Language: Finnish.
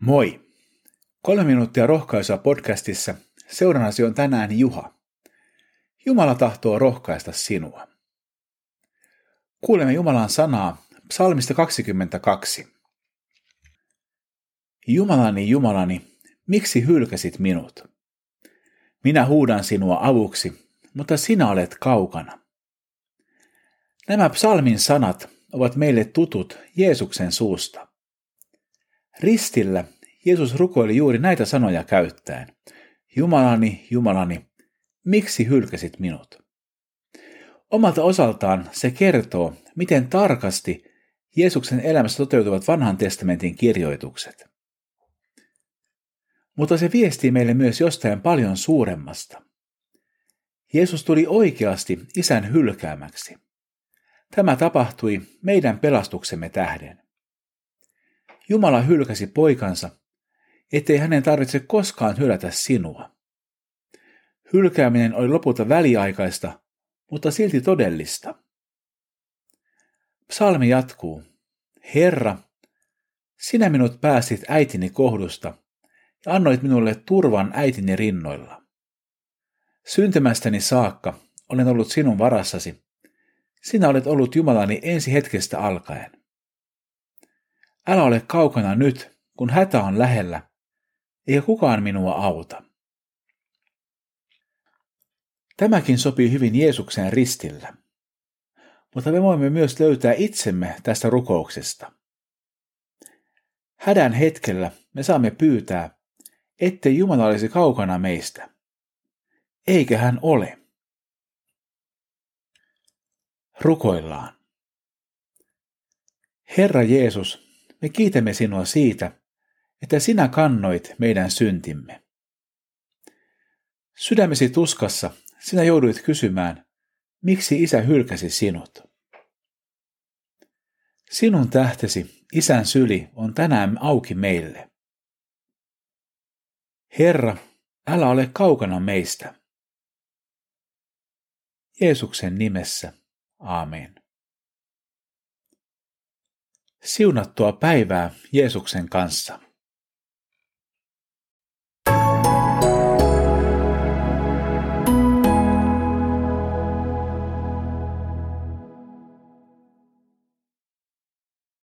Moi! Kolme minuuttia rohkaisua podcastissa. Seurannasi on tänään Juha. Jumala tahtoo rohkaista sinua. Kuulemme Jumalan sanaa psalmista 22. Jumalani, Jumalani, miksi hylkäsit minut? Minä huudan sinua avuksi, mutta sinä olet kaukana. Nämä psalmin sanat ovat meille tutut Jeesuksen suusta. Ristillä Jeesus rukoili juuri näitä sanoja käyttäen. Jumalani, Jumalani, miksi hylkäsit minut? Omalta osaltaan se kertoo, miten tarkasti Jeesuksen elämässä toteutuvat vanhan testamentin kirjoitukset. Mutta se viestii meille myös jostain paljon suuremmasta. Jeesus tuli oikeasti isän hylkäämäksi. Tämä tapahtui meidän pelastuksemme tähden. Jumala hylkäsi poikansa, ettei hänen tarvitse koskaan hylätä sinua. Hylkääminen oli lopulta väliaikaista, mutta silti todellista. Psalmi jatkuu. Herra, sinä minut pääsit äitini kohdusta ja annoit minulle turvan äitini rinnoilla. Syntymästäni saakka olen ollut sinun varassasi. Sinä olet ollut Jumalani ensi hetkestä alkaen. Älä ole kaukana nyt, kun hätä on lähellä, eikä kukaan minua auta. Tämäkin sopii hyvin Jeesuksen ristillä. Mutta me voimme myös löytää itsemme tästä rukouksesta. Hädän hetkellä me saamme pyytää, ettei Jumala olisi kaukana meistä. Eikä hän ole. Rukoillaan. Herra Jeesus, me kiitämme sinua siitä, että sinä kannoit meidän syntimme. Sydämesi tuskassa sinä jouduit kysymään, miksi isä hylkäsi sinut. Sinun tähtesi, isän syli, on tänään auki meille. Herra, älä ole kaukana meistä. Jeesuksen nimessä, aamen. Siunattua päivää Jeesuksen kanssa.